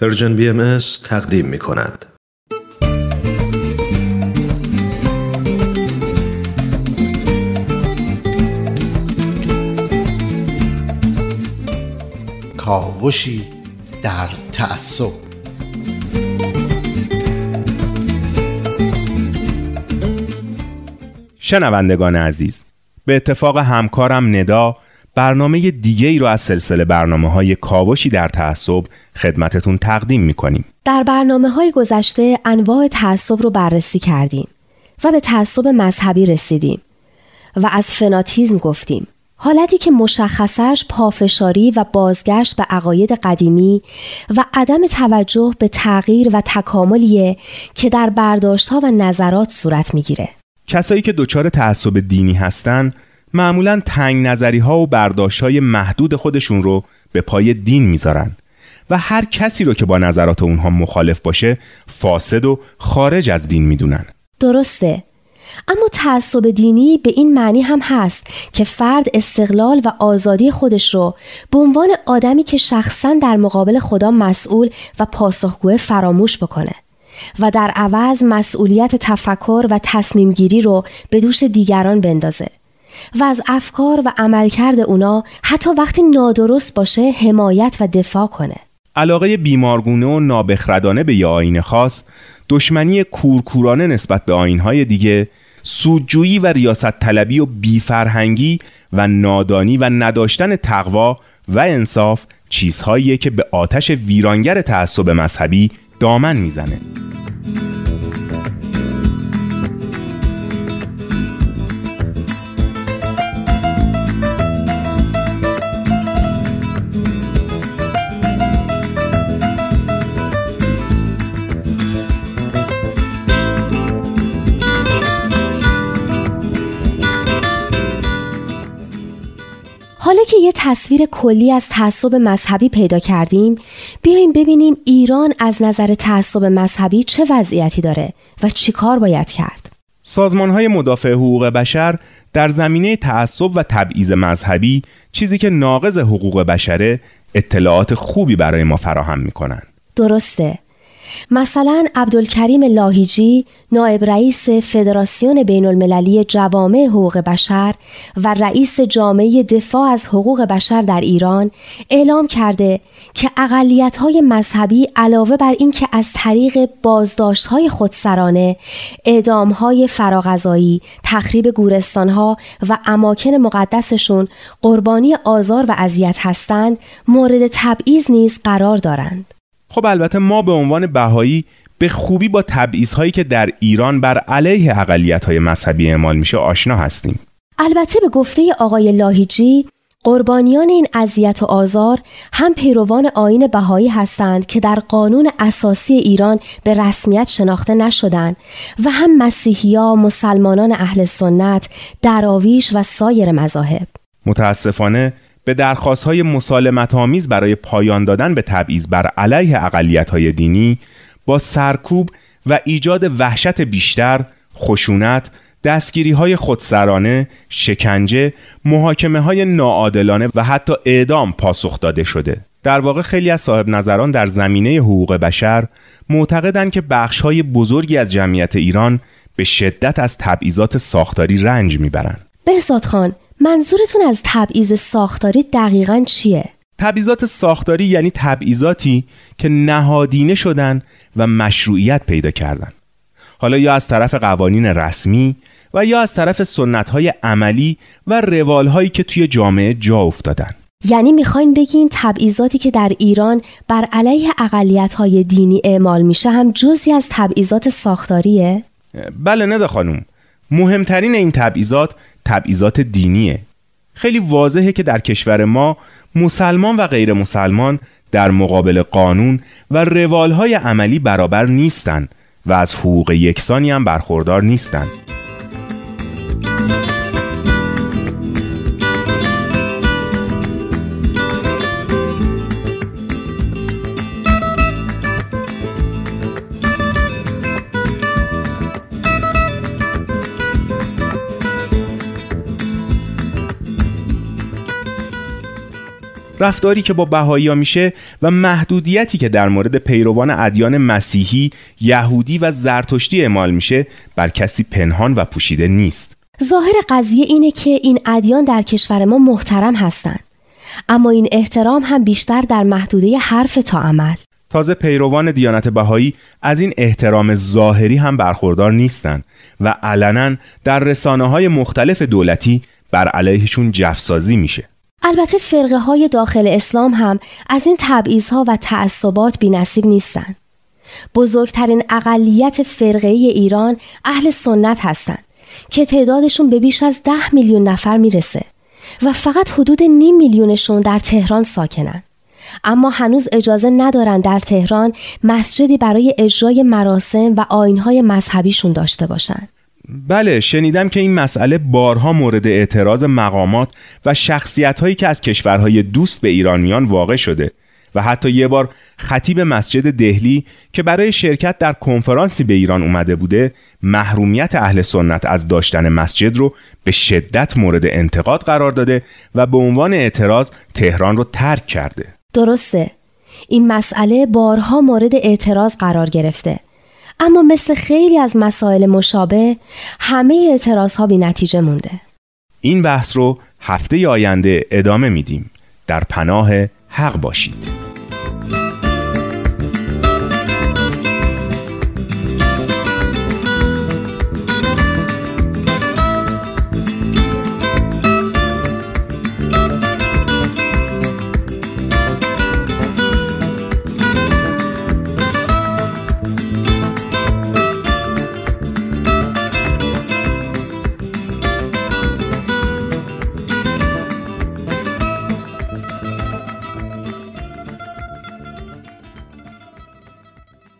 پرژن بی ام تقدیم می کند. کاوشی در تعصب شنوندگان عزیز به اتفاق همکارم ندا برنامه دیگه ای رو از سلسله برنامه های کاوشی در تعصب خدمتتون تقدیم می‌کنیم. در برنامه های گذشته انواع تعصب رو بررسی کردیم و به تعصب مذهبی رسیدیم و از فناتیزم گفتیم. حالتی که مشخصش پافشاری و بازگشت به عقاید قدیمی و عدم توجه به تغییر و تکاملیه که در برداشت ها و نظرات صورت می‌گیره. کسایی که دچار تعصب دینی هستند معمولا تنگ نظری ها و برداشت های محدود خودشون رو به پای دین می‌ذارن و هر کسی رو که با نظرات اونها مخالف باشه فاسد و خارج از دین می‌دونن. درسته. اما تعصب دینی به این معنی هم هست که فرد استقلال و آزادی خودش رو به عنوان آدمی که شخصا در مقابل خدا مسئول و پاسخگوه فراموش بکنه و در عوض مسئولیت تفکر و تصمیم گیری رو به دوش دیگران بندازه. و از افکار و عملکرد اونا حتی وقتی نادرست باشه حمایت و دفاع کنه. علاقه بیمارگونه و نابخردانه به یه آین خاص دشمنی کورکورانه نسبت به آینهای دیگه سودجویی و ریاست طلبی و بیفرهنگی و نادانی و نداشتن تقوا و انصاف چیزهاییه که به آتش ویرانگر تعصب مذهبی دامن می‌زنه. حالا که یه تصویر کلی از تعصب مذهبی پیدا کردیم بیایم ببینیم ایران از نظر تعصب مذهبی چه وضعیتی داره و چی کار باید کرد. سازمان های مدافع حقوق بشر در زمینه تعصب و تبعیض مذهبی چیزی که ناقض حقوق بشره اطلاعات خوبی برای ما فراهم می‌کنن. درسته. مثلا عبدالکریم لاهیجی نایب رئیس فدراسیون بین المللی جوامع حقوق بشر و رئیس جامعه دفاع از حقوق بشر در ایران اعلام کرده که اقلیت های مذهبی علاوه بر اینکه از طریق بازداشت های خودسرانه اعدام های فراغذایی تخریب گورستان ها و اماکن مقدسشون قربانی آزار و اذیت هستند مورد تبعیض نیز قرار دارند. خب البته ما به عنوان بهایی به خوبی با تبعیض هایی که در ایران بر علیه اقلیت های مذهبی اعمال میشه آشنا هستیم البته به گفته آقای لاهیجی قربانیان این اذیت و آزار هم پیروان آین بهایی هستند که در قانون اساسی ایران به رسمیت شناخته نشدند و هم مسیحیا، مسلمانان اهل سنت، دراویش و سایر مذاهب. متاسفانه به درخواست های مسالمت آمیز برای پایان دادن به تبعیض بر علیه اقلیت های دینی با سرکوب و ایجاد وحشت بیشتر، خشونت، دستگیری های خودسرانه، شکنجه، محاکمه های ناعادلانه و حتی اعدام پاسخ داده شده. در واقع خیلی از صاحب نظران در زمینه حقوق بشر معتقدند که بخش های بزرگی از جمعیت ایران به شدت از تبعیضات ساختاری رنج می‌برند. بهزاد خان منظورتون از تبعیض ساختاری دقیقا چیه؟ تبعیضات ساختاری یعنی تبعیضاتی که نهادینه شدن و مشروعیت پیدا کردن حالا یا از طرف قوانین رسمی و یا از طرف سنت های عملی و روال هایی که توی جامعه جا افتادن یعنی می‌خواین بگین تبعیضاتی که در ایران بر علیه اقلیت های دینی اعمال میشه هم جزی از تبعیضات ساختاریه؟ بله ندا خانم مهمترین این تبعیضات تبعیضات دینیه خیلی واضحه که در کشور ما مسلمان و غیر مسلمان در مقابل قانون و روالهای عملی برابر نیستند و از حقوق یکسانی هم برخوردار نیستند. رفتاری که با بهایی میشه و محدودیتی که در مورد پیروان ادیان مسیحی، یهودی و زرتشتی اعمال میشه بر کسی پنهان و پوشیده نیست. ظاهر قضیه اینه که این ادیان در کشور ما محترم هستند. اما این احترام هم بیشتر در محدوده حرف تا عمل. تازه پیروان دیانت بهایی از این احترام ظاهری هم برخوردار نیستند و علنا در رسانه های مختلف دولتی بر علیهشون جفسازی میشه. البته فرقه های داخل اسلام هم از این ها و تعصبات بی نصیب نیستند. بزرگترین اقلیت فرقه ایران اهل سنت هستند که تعدادشون به بیش از ده میلیون نفر می‌رسه و فقط حدود نیم میلیونشون در تهران ساکنن. اما هنوز اجازه ندارن در تهران مسجدی برای اجرای مراسم و آینهای مذهبیشون داشته باشند. بله شنیدم که این مسئله بارها مورد اعتراض مقامات و شخصیت هایی که از کشورهای دوست به ایرانیان واقع شده و حتی یه بار خطیب مسجد دهلی که برای شرکت در کنفرانسی به ایران اومده بوده محرومیت اهل سنت از داشتن مسجد رو به شدت مورد انتقاد قرار داده و به عنوان اعتراض تهران رو ترک کرده. درسته. این مسئله بارها مورد اعتراض قرار گرفته. اما مثل خیلی از مسائل مشابه همه اعتراض ها بی نتیجه مونده. این بحث رو هفته آینده ادامه میدیم. در پناه حق باشید.